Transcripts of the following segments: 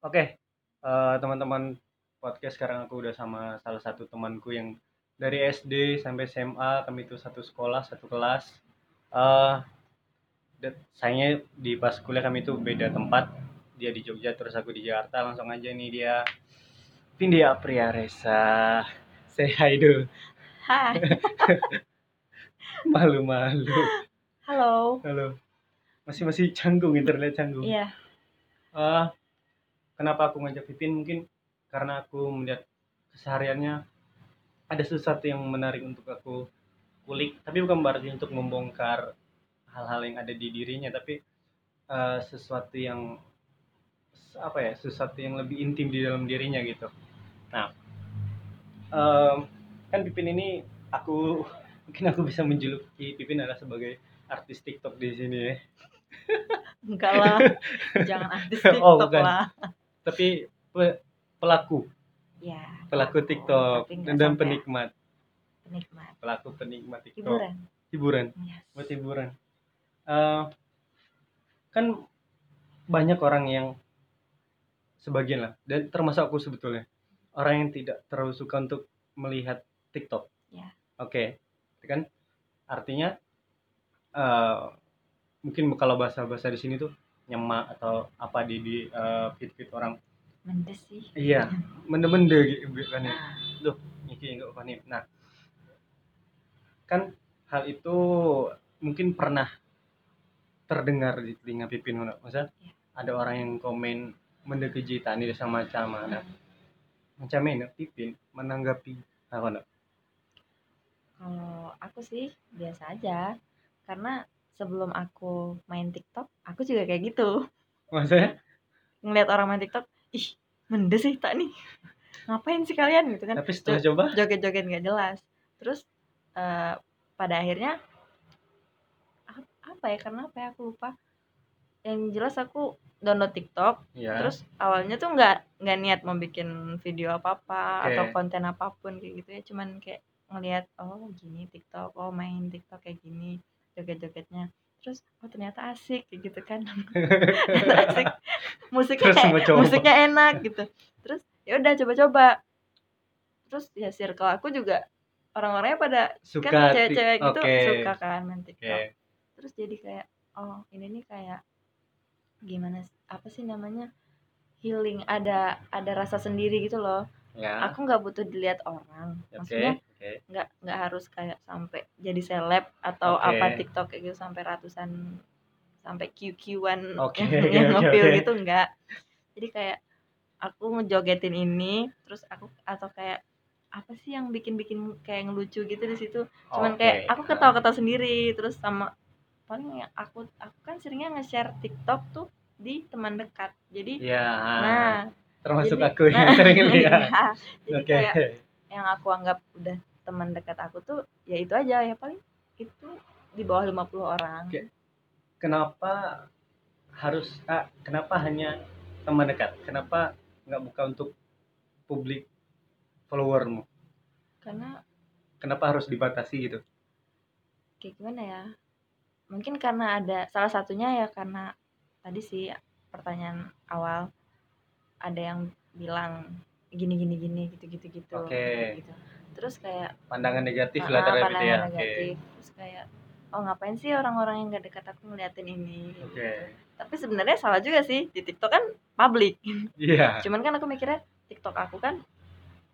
Oke, eee, teman-teman podcast sekarang aku udah sama salah satu temanku yang dari SD sampai SMA kami itu satu sekolah, satu kelas. Eee, dan sayangnya di pas kuliah kami itu beda tempat. Dia di Jogja terus aku di Jakarta. Langsung aja nih dia Vindya Resa. Say hi dulu. Hai. Malu-malu. Halo. Halo. Masih masih canggung, internet canggung. Iya. Eh, kenapa aku ngajak Pipin mungkin karena aku melihat kesehariannya ada sesuatu yang menarik untuk aku kulik tapi bukan berarti untuk membongkar hal-hal yang ada di dirinya tapi eh, sesuatu yang apa ya sesuatu yang lebih intim di dalam dirinya gitu nah em, kan Pipin ini aku mungkin aku bisa menjuluki Pipin adalah sebagai artis TikTok di sini ya Enggak lah. Jangan artis Oh, TikTok bukan. lah. Tapi pe- pelaku. Ya. pelaku TikTok. Dan penikmat. penikmat. pelaku penikmat TikTok. Hiburan. hiburan. Yes. buat hiburan. Eh, kan banyak orang yang sebagian lah. Dan termasuk aku sebetulnya. Orang yang tidak terlalu suka untuk melihat TikTok. Ya. oke. Itu kan? Artinya eh, mungkin kalau bahasa-bahasa di sini tuh nyemak atau apa di di eh, feed-feed orang Mendes sih. iya mende-mende gitu kan ya Nah, Iki enggak Fani. Nah, kan hal itu mungkin pernah terdengar di telinga Pipin. Masa Iya. ada orang yang komen mendekeji tani sama macam mana. Macam ini Pipin menanggapi apa no? kalau aku sih biasa aja. Karena sebelum aku main TikTok, aku juga kayak gitu. Maksudnya Ngeliat orang main TikTok, ih, mendes sih tak nih. Ngapain sih kalian gitu kan? tapi setelah coba joget-joget nggak jelas terus eh, pada akhirnya ap- apa ya karena apa ya aku lupa yang jelas aku download TikTok ya. terus awalnya tuh nggak nggak niat mau bikin video apa apa Oke. atau konten apa pun kayak gitu ya cuman kayak ngelihat oh gini TikTok oh main TikTok kayak gini joget-jogetnya. Terus oh ternyata asik gitu kan. Asik. Musiknya Terus musiknya enak gitu. Terus ya udah coba-coba. Terus ya circle aku juga orang-orangnya pada suka kan cewek-cewek gitu suka kan main. TikTok. Terus jadi kayak oh ini nih kayak gimana apa sih namanya? Healing ada ada rasa sendiri gitu loh. Ya. aku nggak butuh dilihat orang. Oke. maksudnya Oke. nggak nggak harus kayak sampai jadi seleb atau Oke. apa TikTok kayak gitu sampai ratusan sampai QQ-an Oke, yang, oke, yang oke, nge-feel oke. gitu enggak jadi kayak aku ngejogetin ini terus aku atau kayak apa sih yang bikin-bikin kayak ngelucu gitu di situ cuman Oke. kayak aku ketawa-ketawa sendiri terus sama paling yang aku aku kan seringnya nge-share TikTok tuh di teman dekat jadi Ya. nah termasuk jadi- aku yang sering lihat. iya. jadi Oke. kayak yang aku anggap udah teman dekat aku tuh ya itu aja ya paling itu di bawah 50 orang. Oke. kenapa harus ah, kenapa hanya teman dekat? Kenapa nggak buka untuk publik followermu? Karena kenapa harus dibatasi gitu? Kayak gimana ya? Mungkin karena ada salah satunya ya karena tadi sih pertanyaan awal ada yang bilang gini gini gini gitu gitu gitu Oke. gitu terus kayak pandangan negatif ah, lah terhadap itu pandangan ya negatif. Terus kayak oh ngapain sih orang-orang yang gak dekat aku ngeliatin ini? Oke. Tapi sebenarnya salah juga sih di TikTok kan publik iya. Cuman kan aku mikirnya TikTok aku kan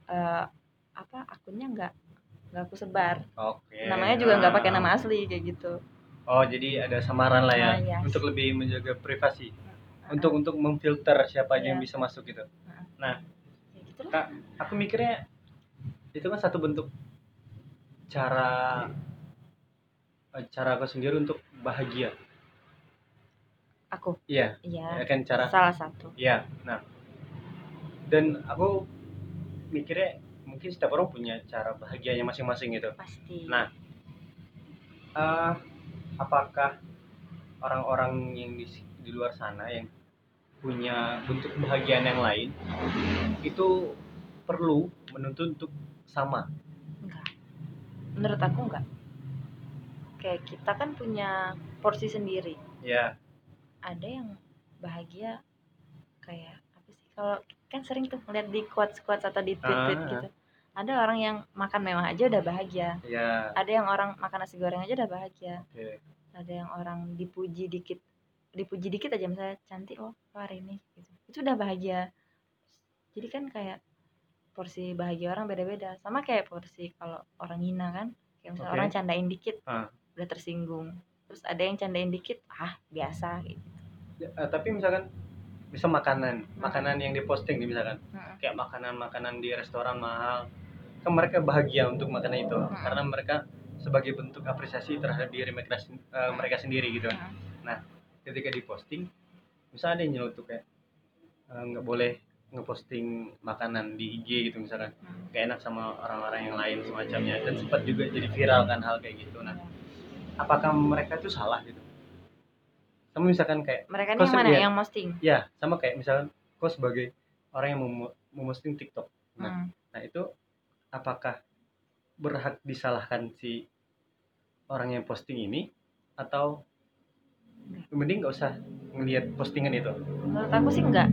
eh, apa akunnya nggak nggak aku sebar. Oke. Namanya juga nggak pakai Ah. nama asli kayak gitu. Oh jadi ada samaran lah ya Ah, yes. untuk lebih menjaga privasi. Untuk untuk memfilter siapa aja yang Iya. bisa masuk gitu. Kayak gitu lah. Kak, aku mikirnya itu kan satu bentuk cara cara aku sendiri untuk bahagia. Aku? Iya. Iya. Ya kan cara salah satu. Iya, nah. Dan aku mikirnya mungkin setiap orang punya cara bahagianya masing-masing gitu. pasti. Nah, eh, apakah orang-orang yang di, di luar sana yang punya bentuk kebahagiaan yang lain itu perlu menuntut untuk sama? enggak. Menurut aku enggak. Kayak kita kan punya porsi sendiri. Ya, ada yang bahagia kayak apa sih kalau kan sering tuh ngeliat di quotes quotes atau di tweet tweet Ah. gitu. Ada orang yang makan mewah aja udah bahagia. Ya ada yang orang makan nasi goreng aja udah bahagia. Oke. Ada yang orang dipuji dikit dipuji dikit aja misalnya cantik loh lo hari ini gitu. itu udah bahagia. Jadi kan kayak porsi bahagia orang beda-beda sama kayak porsi kalau orang hina kan kayak misalnya Oke. orang candain dikit Ah. udah tersinggung terus ada yang candain dikit ah biasa gitu Ya, eh, tapi misalkan bisa makanan makanan yang diposting nih misalkan Mm-mm. kayak makanan-makanan di restoran mahal kan mereka bahagia untuk makanan itu Hmm. karena mereka sebagai bentuk apresiasi terhadap diri mereka eh, mereka sendiri gitu Mm. ketika diposting misalnya ada yang nyelotok kayak eh, nggak boleh ngeposting makanan di IG gitu misalkan. Mm. gak enak sama orang-orang yang lain semacamnya. Dan sempat juga jadi viral kan hal kayak gitu. Nah apakah mereka itu salah gitu? Sama misalkan kayak mereka Kok yang mana? sendiri? yang posting ya sama kayak misalkan kau sebagai orang yang mau memposting TikTok. Nah. Mm. nah itu apakah berhak disalahkan si orang yang posting ini? Atau mending nggak usah ngelihat postingan itu? Menurut aku sih enggak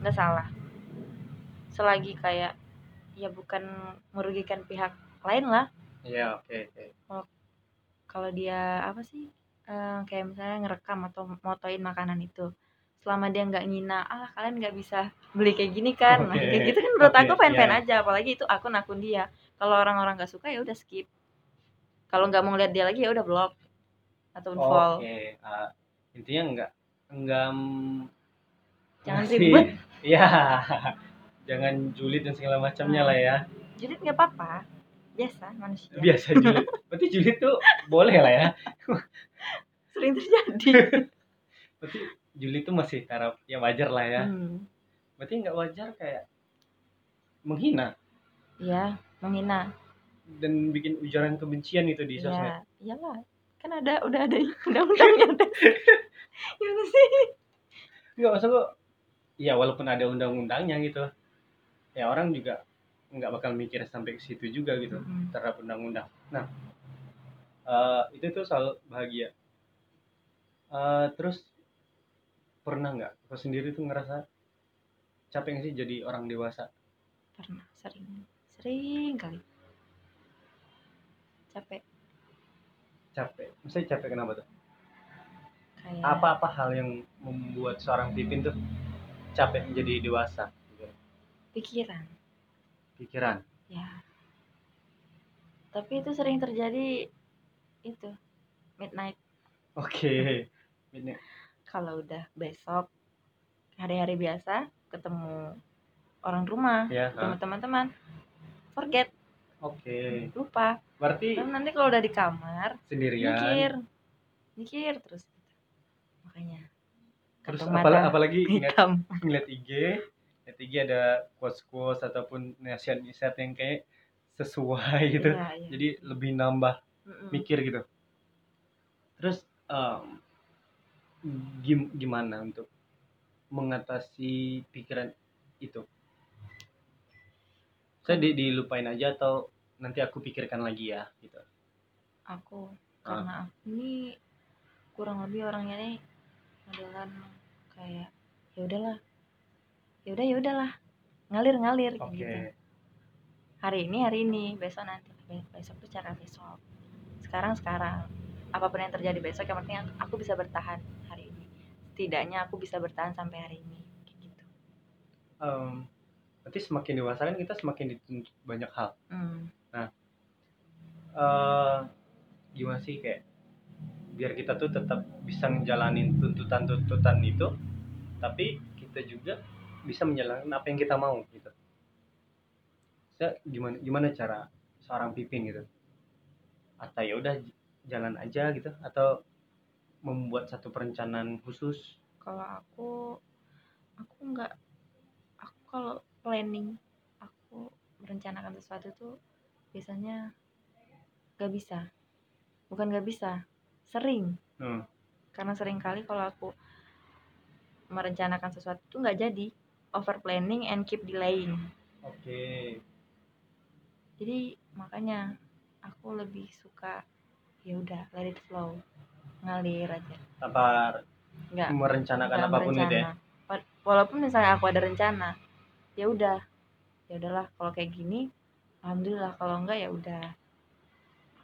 enggak salah selagi kayak ya bukan merugikan pihak lain lah ya oke oke kalau dia apa sih eh, kayak misalnya ngerekam atau motoin makanan itu selama dia nggak ngina ah kalian nggak bisa beli kayak gini kan nah, Oke, kayak gitu kan menurut oke, aku fan-fan iya. aja apalagi itu akun-akun dia kalau orang-orang nggak suka ya udah skip kalau nggak mau ngeliat dia lagi ya udah blok atau unfollow Oke, ah, intinya enggak enggak mm, Jangan ribet. Iya. Jangan julid dan segala macamnya lah ya. jadi nggak apa-apa biasa manusia Biasa julid. Berarti julid tuh boleh lah ya. sering terjadi Berarti julid tuh masih taraf ya wajar lah ya. Hmm, Berarti nggak wajar kayak menghina iya menghina dan bikin ujaran kebencian itu di sosmed. Iya, iyalah. Kan ada udah ada undang-undangnya udah. Gimana sih? Enggak maksud gua ya walaupun ada undang-undangnya gitu. Ya orang juga nggak bakal mikir sampai ke situ juga gitu. Mm-mm. terhadap undang-undang. Nah, eh, itu tuh soal bahagia. Eh, terus pernah nggak kau sendiri tuh ngerasa capek nggak sih jadi orang dewasa? Pernah sering sering kali. Capek Capek. Misalnya capek kenapa tuh? kayak Apa-apa hal yang membuat seorang Pipin tuh capek menjadi dewasa? Pikiran. Pikiran. Ya. Tapi itu sering terjadi itu midnight Oke. Ini. kalau udah besok hari-hari biasa ketemu orang rumah, Ya. ketemu ah. teman-teman, forget, Oke. lupa. Berarti Dan nanti kalau udah di kamar sendirian. mikir mikir terus makanya Terus apalagi, apalagi hitam ngeliat IG, ngeliat IG ada quotes-quotes ataupun nasihat-nasihat yang kayak sesuai gitu. Iya, iya. Jadi lebih nambah Mm-mm. mikir gitu. Terus em, gim- gimana untuk mengatasi pikiran itu? Saya di, dilupain aja atau nanti aku pikirkan lagi ya gitu. aku Ah. karena aku ini kurang lebih orangnya nih modelan kayak ya udahlah ya udah ya udahlah. Ngalir ngalir Oke. gitu. Hari ini hari ini. Besok nanti. Be- besok tuh cara besok. Sekarang sekarang. Apa pun yang terjadi besok yang penting aku bisa bertahan hari ini. Setidaknya aku bisa bertahan sampai hari ini. Kayak gitu. Em, nanti semakin dewasa kan kita semakin dituntut banyak hal. hmm. eh gimana sih kayak biar kita tuh tetap bisa ngejalanin tuntutan-tuntutan itu tapi kita juga bisa menjalankan apa yang kita mau gitu. Saya gimana gimana cara seorang pipin gitu? Atau ya udah jalan aja gitu. Atau membuat satu perencanaan khusus? Kalau aku aku nggak aku kalau planning aku merencanakan sesuatu tuh biasanya nggak bisa. Bukan nggak bisa sering. Hmm. karena sering kali kalau aku merencanakan sesuatu tuh nggak jadi over planning and keep delaying. Oke. Jadi makanya aku lebih suka ya udah let it flow. Ngalir aja. Tanpa nggak. Merencanakan nggak apa pun gitu ya? walaupun misalnya aku ada rencana ya udah. Ya udahlah kalau kayak gini alhamdulillah. Kalau enggak ya udah.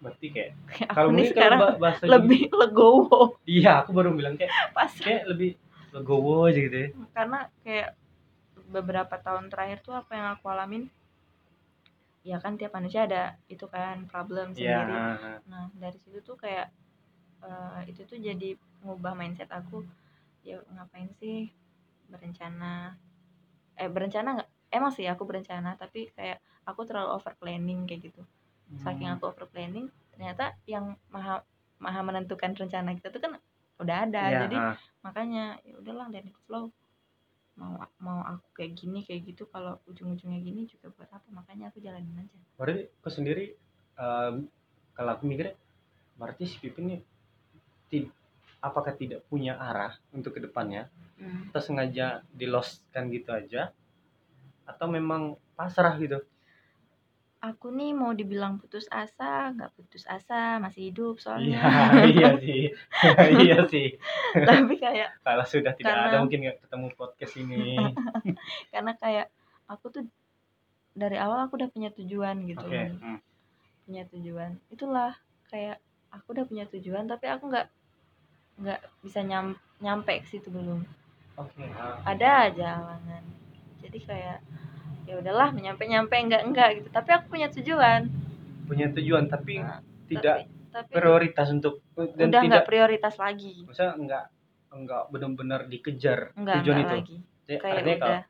Berarti kayak kalau mungkin sekarang kalau bahasa lebih legowo. Iya aku baru bilang kayak pas. kayak lebih legowo aja gitu ya. Karena kayak beberapa tahun terakhir tuh apa yang aku alamin? Ya kan tiap manusia ada itu kan problem Iya, sendiri. ah, nah dari situ tuh kayak eh, itu tuh jadi ngubah mindset aku. Ya ngapain sih berencana? Eh berencana nggak? Emang sih aku berencana tapi kayak aku terlalu over planning kayak gitu. Saking Hmm. aku over planning ternyata yang maha maha menentukan rencana kita tuh kan udah ada. Iya, jadi makanya ya udahlah it flow mau mau aku kayak gini kayak gitu kalau ujung-ujungnya gini juga buat apa? Makanya aku jalanin aja. Berarti aku sendiri em, kalau aku mikirnya berarti si Pipin ini ti- apakah tidak punya arah untuk ke depannya? Atau sengaja di lostkan gitu aja atau memang pasrah gitu aku nih mau dibilang putus asa nggak putus asa masih hidup iya soalnya. Iya sih. Iya sih. Tapi kayak kalau sudah tidak Karena- ada mungkin nggak ketemu podcast ini. Karena kayak aku tuh dari awal aku udah punya tujuan gitu oke kan. hmm. punya tujuan. Itulah kayak aku udah punya tujuan tapi aku nggak nggak bisa nyam, nyampe ke situ belum. Oke ah. ada aja halangan jadi kayak ya udahlah nyampe nyampe enggak enggak gitu. Tapi aku punya tujuan. Punya tujuan tapi Nah, tidak tapi, tapi prioritas untuk dan udah tidak nggak prioritas lagi. Maksudnya enggak enggak benar-benar dikejar enggak tujuan enggak itu. lagi. Jadi, kayak artinya kalau udah.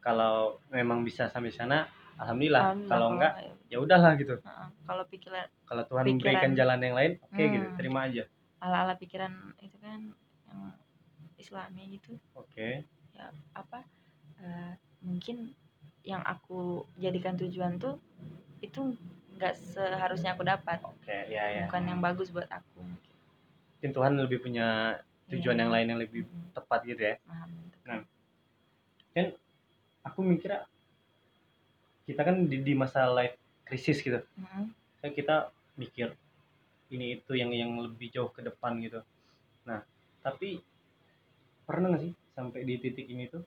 kalau memang bisa sampai sana alhamdulillah, alhamdulillah kalau enggak kayak- ya udahlah gitu. Heeh, kalau pikiran kalau Tuhan Pikiran. memberikan jalan yang lain oke Hmm. gitu terima aja. Ala ala pikiran itu kan yang islami gitu. Oke. Ya apa eh, mungkin yang aku jadikan tujuan tuh itu nggak seharusnya aku dapat oke ya ya bukan yang bagus buat aku mungkin Tuhan lebih punya tujuan Iya. yang lain yang lebih tepat gitu ya. Nah. aku mikirnya kita kan di, di masa life krisis gitu Mm, kan kita mikir ini itu yang yang lebih jauh ke depan gitu nah tapi pernah nggak sih sampai di titik ini tuh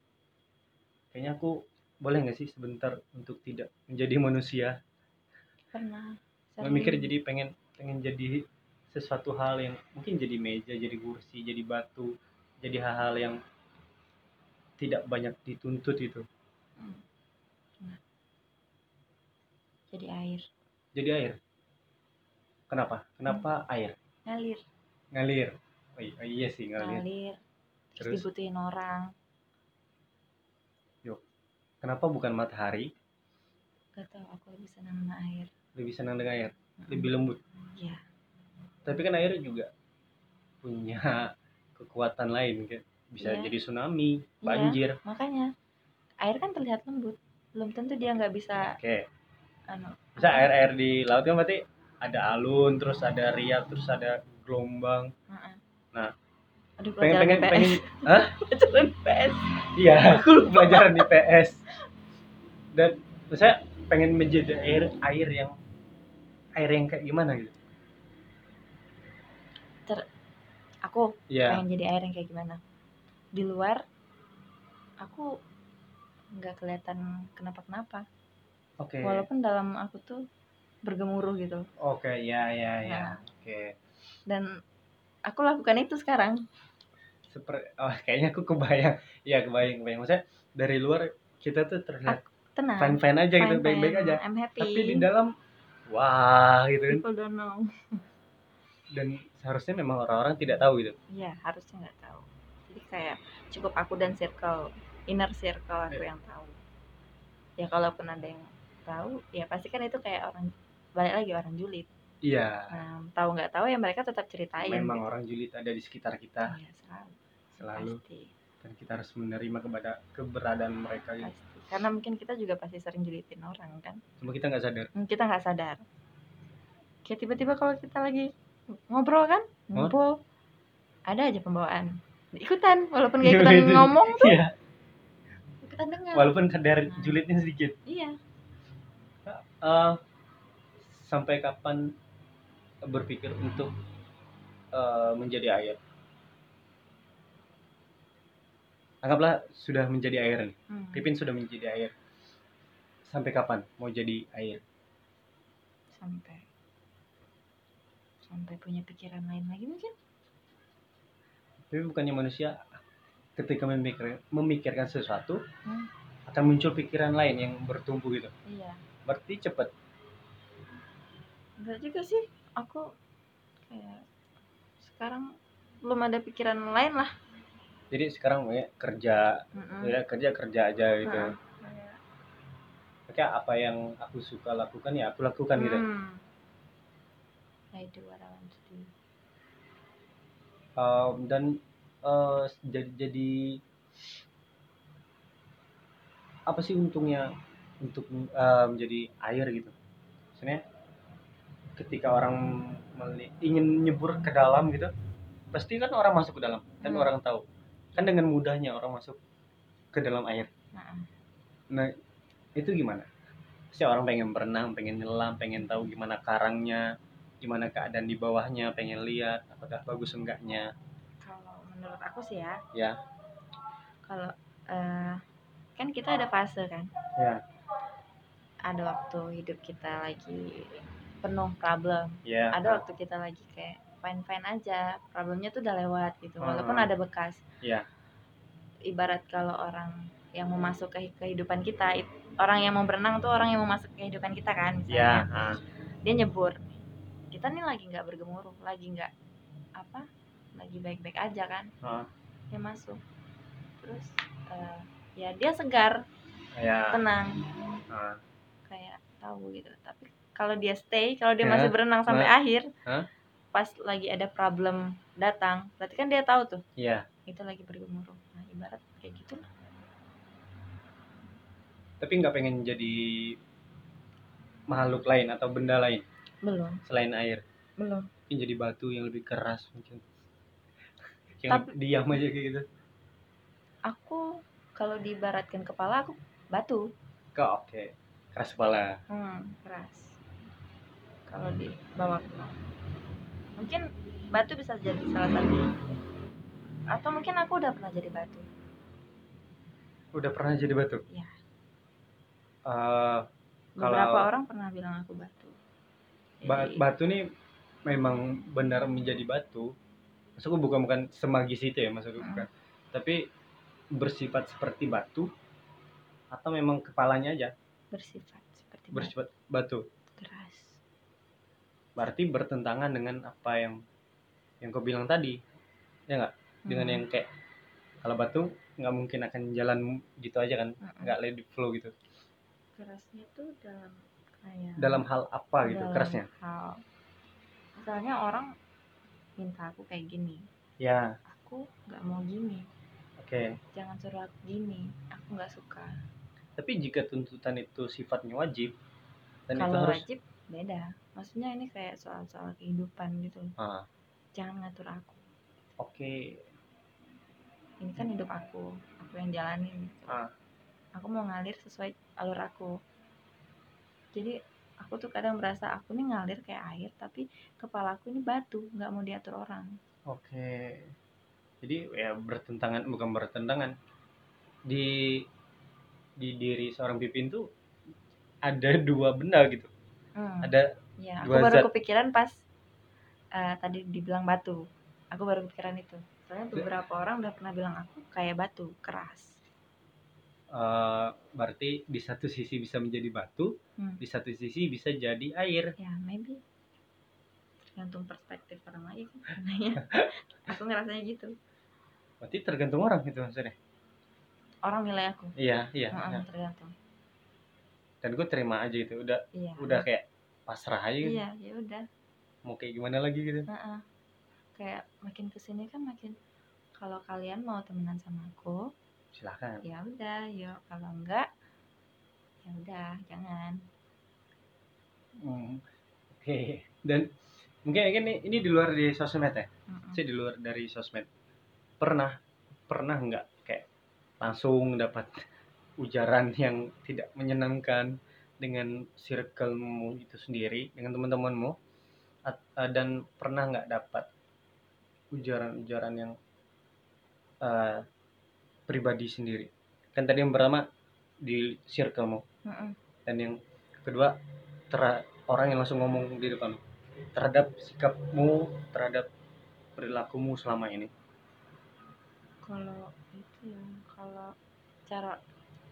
kayaknya aku boleh nggak sih sebentar untuk tidak menjadi manusia? Pernah nggak mikir jadi pengen pengen jadi sesuatu hal yang mungkin jadi meja jadi kursi jadi batu jadi hal-hal yang tidak banyak dituntut gitu. Mm. Pernah. jadi air. Jadi air? Kenapa? Kenapa air? Ngalir. Ngalir. Oh, i- oh iya sih ngalir. Ngalir. Terus, Terus? dibutuhin orang kenapa bukan matahari? Gak tau aku lebih senang sama air. Lebih senang dengan air? Lebih lembut? Iya. Tapi kan air juga punya kekuatan lain kayak bisa Iya. jadi tsunami Iya. banjir. makanya. Air kan terlihat lembut. Belum tentu dia nggak bisa oke. anu bisa air air di laut kan berarti ada alun terus ada riak terus ada gelombang. Heeh. Nah. aduh pengen pengen IPS pengen Hah? pelajaran IPS iya aku pelajaran di PS dan saya pengen menjadi air air yang air yang kayak gimana gitu? Aku Iya. pengen jadi air yang kayak gimana? Di luar aku nggak kelihatan kenapa kenapa oke. Walaupun dalam aku tuh bergemuruh gitu. Oke ya ya ya. Nah. oke. Dan aku lakukan itu sekarang. Seperti oh kayaknya aku kebayang. Iya kebayang kebayang. Maksudnya dari luar kita tuh terlihat tenang. Fine fine aja gitu baik baik aja. I'm happy. Tapi di dalam wah gitu kan. People don't know. Dan seharusnya memang orang-orang tidak tahu gitu. Iya harusnya nggak tahu. Jadi kayak cukup aku dan circle inner circle aku Iya. yang tahu. Ya kalaupun ada yang tahu ya pasti kan itu kayak orang balik lagi orang julid. Iya. Nah, tahu nggak tahu ya mereka tetap ceritain memang gitu. orang julid ada di sekitar kita. Iya, selalu. Selalu. Pasti. Dan kita harus menerima kepada keberadaan mereka gitu. pasti karena mungkin kita juga pasti sering julidin orang kan? Cuma kita nggak sadar. Hmm, kita nggak sadar. Kayak tiba-tiba kalau kita lagi ngobrol kan? Ngumpul ada aja pembawaan. Ikutan walaupun gak ikutan Itu- ngomong tuh. Iya. Ikutan dengar. Walaupun kadar julidnya sedikit. Iya. Eh, sampai kapan berpikir untuk eh, menjadi air anggaplah sudah menjadi air nih. Hmm. Pipin sudah menjadi air. Sampai kapan mau jadi air? Sampai. Sampai punya pikiran lain lagi mungkin? Tapi bukannya manusia ketika memikir, memikirkan sesuatu Hmm. akan muncul pikiran lain yang bertumbuh gitu. Iya. Berarti cepet enggak juga sih. Aku kayak sekarang belum ada pikiran lain lah jadi sekarang ya kerja Mm-mm. ya kerja kerja aja gitu Heeh. Kayak, kayak apa yang aku suka lakukan ya aku lakukan gitu hmm. I do what I want to do Um, dan eh, jadi jadi apa sih untungnya untuk eh, menjadi air gitu maksudnya ketika orang meli- ingin nyebur ke dalam gitu pasti kan orang masuk ke dalam kan Hmm. orang tahu kan dengan mudahnya orang masuk ke dalam air. Nah, nah itu gimana? Sih orang pengen berenang pengen nyelam pengen tahu gimana karangnya gimana keadaan di bawahnya pengen lihat apakah bagus enggaknya? Kalau menurut aku sih ya. Ya. Kalau eh, kan kita ada fase kan? Ya. Ada waktu hidup kita lagi penuh problem. Ya. Ada waktu kita lagi kayak fine fine aja problemnya tuh udah lewat gitu walaupun Hmm. ada bekas Iya. ibarat kalau orang yang mau masuk ke kehidupan kita it- orang yang mau berenang tuh orang yang mau masuk ke kehidupan kita kan ya misalnya ah. dia nyebur kita nih lagi nggak bergemuruh lagi nggak apa lagi baik baik aja kan Ah. dia masuk terus eh, ya dia segar ya tenang ah. kayak tahu gitu tapi kalau dia stay kalau dia Ya, masih berenang sampai ma- akhir Hah? Pas lagi ada problem datang berarti kan dia tahu tuh. Ya itu lagi bergemuruh. Nah ibarat kayak gitu. Lah tapi nggak pengen jadi makhluk lain atau benda lain? Belum. Selain air? Belum. Mungkin jadi batu yang lebih keras mungkin. Yang Tapi- diam aja kayak gitu. Aku kalau diibaratkan kepala aku batu. Kok oke. Keras kepala. Hmm, keras. Kalau di bawah mungkin batu bisa jadi salah satu. Atau mungkin aku udah pernah jadi batu. Udah pernah jadi batu? Iya. Eh, beberapa Kalau- orang pernah bilang aku batu. Ba- Jadi, batu nih memang benar menjadi batu. Maksudku bukan bukan semagis itu ya maksudku Hmm. bukan. Tapi bersifat seperti batu atau memang kepalanya aja? Bersifat seperti batu. bersifat batu berarti bertentangan dengan apa yang yang kau bilang tadi. Ya nggak? Dengan Hmm. yang kayak kalau batu nggak mungkin akan jalan gitu aja kan? Mm-mm. nggak let it flow gitu. Kerasnya tuh dalam kayak dalam hal apa gitu dalam kerasnya? hal. Misalnya orang minta aku kayak gini. Ya. Aku nggak mau gini. Oke. Jangan suruh aku gini. Aku nggak suka. Tapi jika tuntutan itu sifatnya wajib dan itu kalau harus wajib beda. Maksudnya ini kayak soal-soal kehidupan gitu Ah, jangan ngatur aku. Oke. Ini kan hidup aku aku yang jalanin gitu. Ah. aku mau ngalir sesuai alur aku. Jadi aku tuh kadang merasa aku nih ngalir kayak air tapi kepala aku ini batu nggak mau diatur orang. Oke. Jadi ya bertentangan bukan bertentangan. Di di diri seorang pipin tuh ada dua benda gitu Hmm. ada Ya, aku Dua baru zat. kepikiran pas eh, tadi dibilang batu. Aku baru kepikiran itu. Soalnya beberapa orang udah pernah bilang aku kayak batu, keras. eh, berarti di satu sisi bisa menjadi batu Hmm. di satu sisi bisa jadi air Ya, maybe tergantung perspektif orang lain kan aku ngerasanya gitu. berarti tergantung orang gitu maksudnya Orang nilai aku. iya iya Heeh, iya. tergantung. Dan gue terima aja itu udah Iya. udah kayak pasrah aja gitu. Iya, ya udah. mau kayak gimana lagi gitu Heeh. Kayak makin ke sini kan makin kalau kalian mau temenan sama aku, silahkan ya udah, yuk. Kalau enggak, ya udah, jangan. Hmm, oke dan mungkin ini ini di luar di sosmed ya Mm-mm. saya di luar dari sosmed pernah pernah nggak kayak langsung dapat ujaran yang tidak menyenangkan dengan circlemu itu sendiri dengan teman-temanmu eh, dan pernah nggak dapat ujaran-ujaran yang eh, pribadi sendiri? Kan tadi yang pertama di circlemu. Mm-mm. dan yang kedua ter orang yang langsung ngomong di depan. Terhadap sikapmu terhadap perilakumu selama ini. Kalau itu ya kalau cara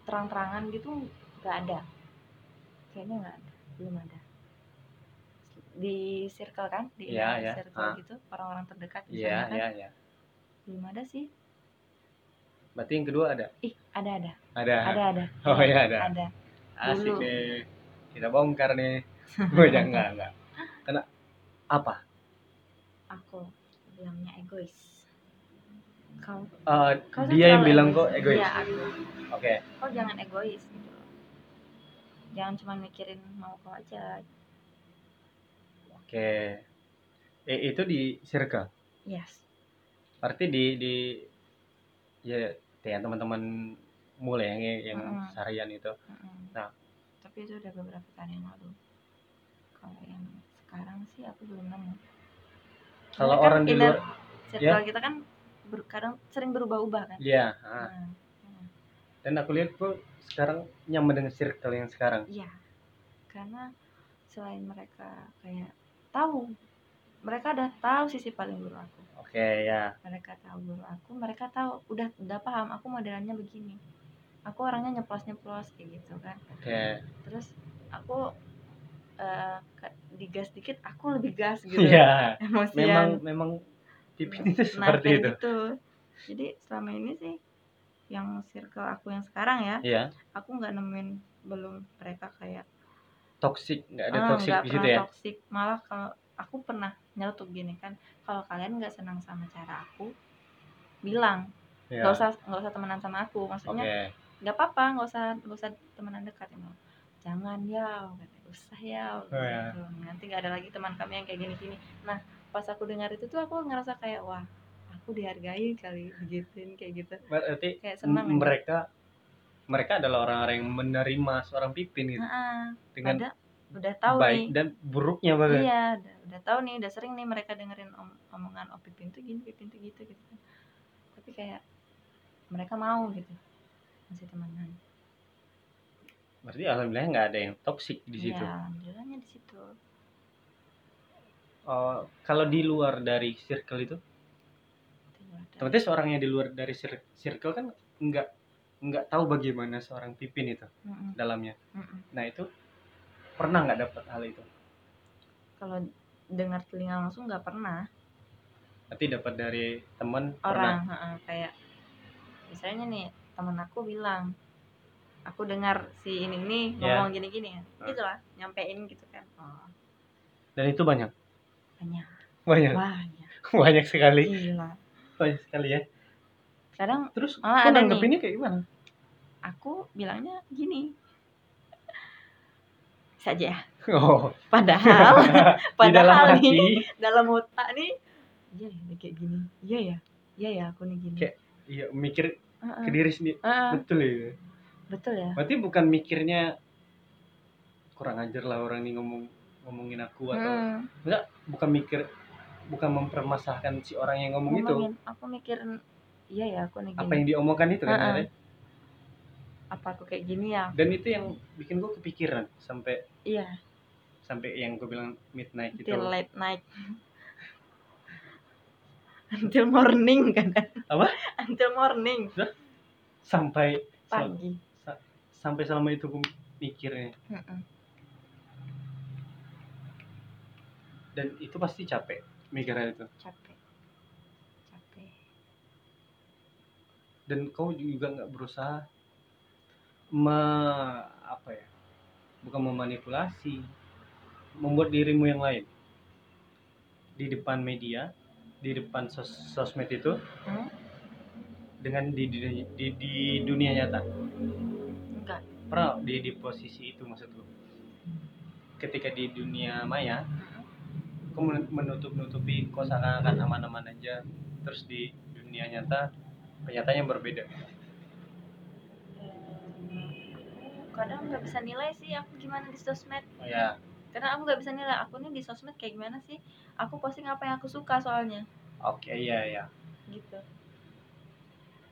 terang-terangan gitu nggak ada. Kayaknya nggak ada belum ada. Di circle kan di Iya, inner iya. circle Ah. gitu orang-orang terdekat iya misalnya kan. iya iya belum ada sih. Berarti yang kedua ada? Ih ada ada. Ada. Ada ada. Oh iya ada. Ada. Asik Dulu. nih kita bongkar nih. Oh jangan enggak enggak karena apa? Aku bilangnya egois. Kau Eh, kau dia yang bilang kok egois. Iya aku oke. Kau jangan egois gitu loh. jangan cuma mikirin mau kau aja. Oke. Eh, itu di circle? Yes. Berarti di di ya yang teman-teman mulai yang yang Mm-mm. seharian itu. Mm-mm. Nah. tapi itu udah beberapa tahun yang lalu. Kalau yang sekarang sih aku belum nemu. Kalau kan orang di inner luar circle kita kan ber- kadang sering berubah-ubah kan? Ya ah. Nah, nah, dan aku lihat kok sekarang nyaman dengan circle yang sekarang. Iya karena selain mereka kayak tahu mereka udah tahu sisi paling buruk aku. Oke ya. Mereka tahu guru aku mereka tahu udah udah paham aku modelannya begini. Aku orangnya nyeplos nyeplos kayak gitu kan. Oke. Terus aku eh ka- digas dikit aku lebih gas gitu. Ya emosian. Memang memang itu nah seperti kayak itu. gitu. Jadi selama ini sih yang circle aku yang sekarang ya ya aku nggak nemuin belum mereka kayak toxic nggak ada ah, toxic di situ pernah ya? toxic. Malah kalau aku pernah nyeletuk gini kan kalau kalian nggak senang sama cara aku bilang. Ya nggak usah nggak usah temenan sama aku. Maksudnya nggak apa-apa nggak usah nggak usah temenan dekat ya jangan ya usah ya Oh, ya. gitu. nanti nggak ada lagi teman kami yang kayak gini-gini. Nah pas aku dengar itu tuh aku ngerasa kayak wah aku dihargai kali begituin kayak gitu. Berarti kayak senang m- aja. mereka mereka adalah orang-orang yang menerima seorang Pipin gitu. Nah, dengan pada udah tahu baik nih. dan buruknya bahkan. Iya udah, udah tahu nih udah sering nih mereka dengerin om- omongan oh Pipin tuh gini Pipin tuh gitu gitu kan. Tapi kayak mereka mau gitu masih temenan. Berarti alhamdulillah nggak ada yang toxic di situ. Iya, alhamdulillahnya di situ. Oh, kalau di luar dari circle itu. Otomatis orang yang di luar dari cir- circle kan nggak nggak tahu bagaimana seorang Pipin itu Mm-mm, dalamnya. Mm-mm. nah itu pernah nggak dapat hal itu? Kalau dengar telinga langsung nggak pernah. Berarti dapat dari teman pernah? orang heeh, kayak misalnya nih temen aku bilang aku dengar si ini ini Ya. ngomong gini gini ya gitu lah nyampein gitu kan. Oh. Dan itu banyak? Banyak. Banyak? Banyak. Banyak sekali. Gila banyak sekali ya. Kadang terus Malah ada nanggepinnya kayak gimana? Aku bilangnya gini. Saja oh. Padahal di dalam padahal hati. nih dalam otak nih iya ya kayak gini. Iya ya iya ya aku nih gini. Kayak- iya mikir Heeh, ke diri sendiri. Heeh, betul ya betul ya. Berarti bukan mikirnya kurang ajar lah orang ini ngomong ngomongin aku atau Hmm, bukan mikir bukan mempermasalahkan si orang yang ngomong itu? Ngomongin aku mikirin iya ya aku nih gini. apa yang diomongkan itu kan akhirnya. apa aku kayak gini ya? Dan itu yang bikin gue kepikiran sampai iya. sampai yang gue bilang midnight itu until late night. Until morning kan? Apa? until morning. Sampai sel- pagi. sampai selama itu gue mikirnya. Mm-mm. dan itu pasti capek mikirnya itu. Capek. Capek. Dan kau juga nggak berusaha me apa ya bukan memanipulasi membuat dirimu yang lain. Di depan media di depan sos- sosmed itu Hmm? dengan di, di, di, di dunia nyata. Enggak. Pernah di di posisi itu maksudku ketika di dunia maya menutup-nutupi kau seakan-akan aman-aman aja. Terus di dunia nyata kenyataannya berbeda. Kadang nggak bisa nilai sih aku gimana di sosmed. Oh ya karena aku nggak bisa nilai aku nih di sosmed kayak gimana sih? Aku posting apa yang aku suka soalnya. Oke iya iya. Gitu.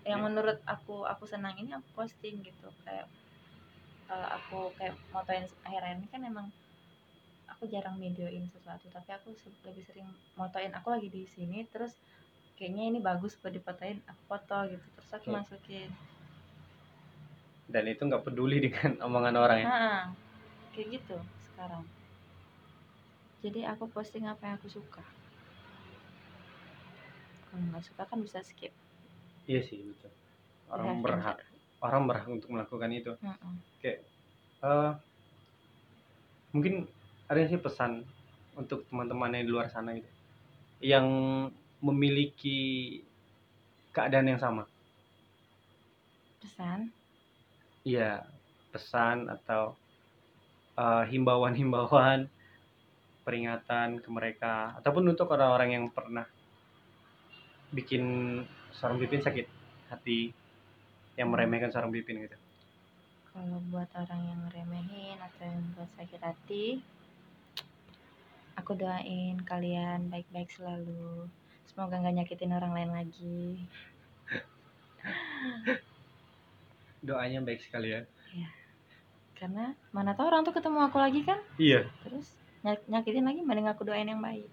Yang Ya. menurut aku aku senang ini aku posting gitu. Kayak kalau aku kayak motoin akhir-akhir ini kan emang aku jarang videoin sesuatu tapi aku lebih sering motoin. Aku lagi di sini terus kayaknya ini bagus buat difotoin aku foto gitu terus aku Oke. masukin. Dan itu nggak peduli dengan omongan orang ya? Nah kayak gitu sekarang. Jadi aku posting apa yang aku suka. Kalau nggak suka kan bisa skip. Iya sih betul. Orang and berhak orang berhak untuk melakukan itu. Mm-mm. Eh, mungkin ada sih pesan untuk teman-teman yang di luar sana gitu. Yang memiliki keadaan yang sama. Pesan? Iya pesan atau eh, himbauan-himbauan peringatan ke mereka ataupun untuk orang-orang yang pernah bikin seorang pipin sakit hati yang meremehkan seorang pipin gitu. Kalau buat orang yang ngeremehin atau yang buat sakit hati aku doain kalian baik-baik selalu. Semoga nggak nyakitin orang lain lagi. Doanya baik sekali ya. Karena mana tahu orang tuh ketemu aku lagi kan? Iya. Terus nyak- nyakitin lagi mending aku doain yang baik.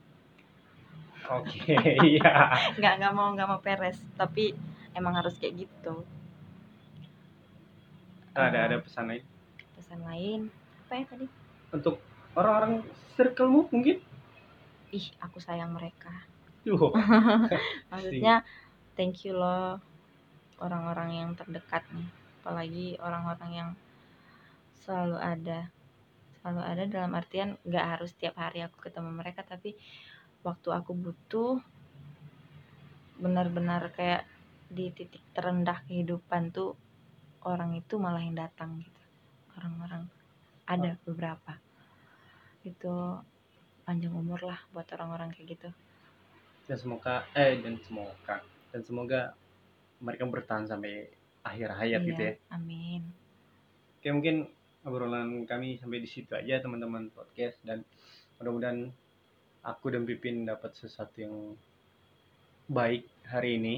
Oke iya. Nggak nggak mau nggak mau peres. Tapi emang harus kayak gitu. Ada Eh, ada pesan lain? pesan lain? Apa ya tadi? Untuk orang-orang circlemu mungkin? Ih aku sayang mereka. Yuh, maksudnya thank you loh orang-orang yang terdekat nih. Apalagi orang-orang yang selalu ada. Selalu ada dalam artian nggak harus tiap hari aku ketemu mereka tapi waktu aku butuh benar-benar kayak di titik terendah kehidupan tuh orang itu malah yang datang gitu. Orang-orang ada beberapa itu panjang umur lah buat orang-orang kayak gitu. Dan semoga eh dan semoga dan semoga mereka bertahan sampai akhir hayat gitu ya. Iya, amin. Oke mungkin obrolan kami sampai di situ aja teman-teman podcast. Dan mudah-mudahan aku dan Pipin dapat sesuatu yang baik hari ini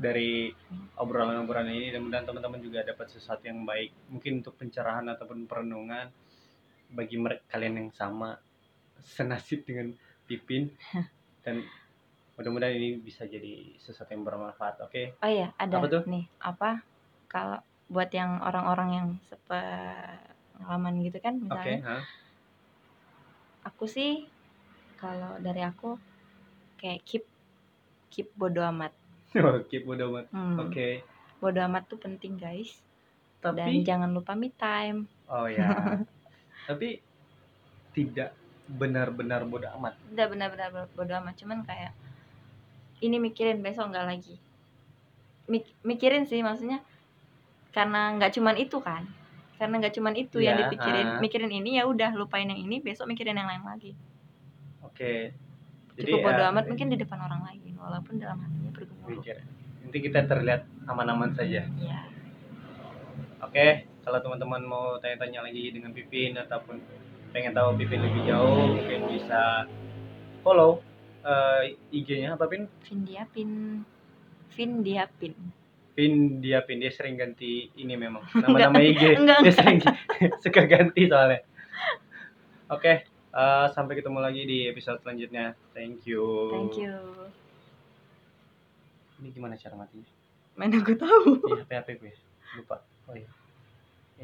dari obrolan-obrolan ini. Dan mudah teman-teman juga dapat sesuatu yang baik. Mungkin untuk pencerahan ataupun perenungan bagi mereka kalian yang sama senasib dengan Pipin dan mudah-mudahan ini bisa jadi sesuatu yang bermanfaat oke Oh iya, ada Apa tuh? nih. Apa kalau buat yang orang-orang yang sepengalaman gitu kan oke misalnya. hah? Aku sih kalau dari aku kayak keep keep bodo amat. oke bodo amat Hmm, oke Bodo amat tuh penting, guys. Dan tapi jangan lupa me time. oh ya tapi tidak benar-benar bodo amat Udah benar-benar bodo amat, cuman kayak ini mikirin besok nggak lagi. Mik- mikirin sih maksudnya karena nggak cuman itu kan. Karena nggak cuman itu yang Iya, dipikirin, ah. mikirin ini ya udah lupain yang ini, besok mikirin yang lain lagi. oke cukup bodo ya, amat mungkin di depan orang lain walaupun dalam hatinya bergemuruh mikir nanti kita terlihat aman-aman saja ya Oke, kalau teman-teman mau tanya-tanya lagi dengan Pipin ataupun pengen tahu Pipin lebih jauh, mungkin bisa follow eh, IG-nya apa Pin? Vindiapin Vindiapin Pin dia Pin dia sering ganti ini memang nama-nama IG enggak, dia enggak. sering suka ganti soalnya. Oke, eh, sampai ketemu lagi di episode selanjutnya. Thank you. thank you Ini gimana cara matinya? mana gue tahu Iya, HP HP gue. Lupa. Oh iya.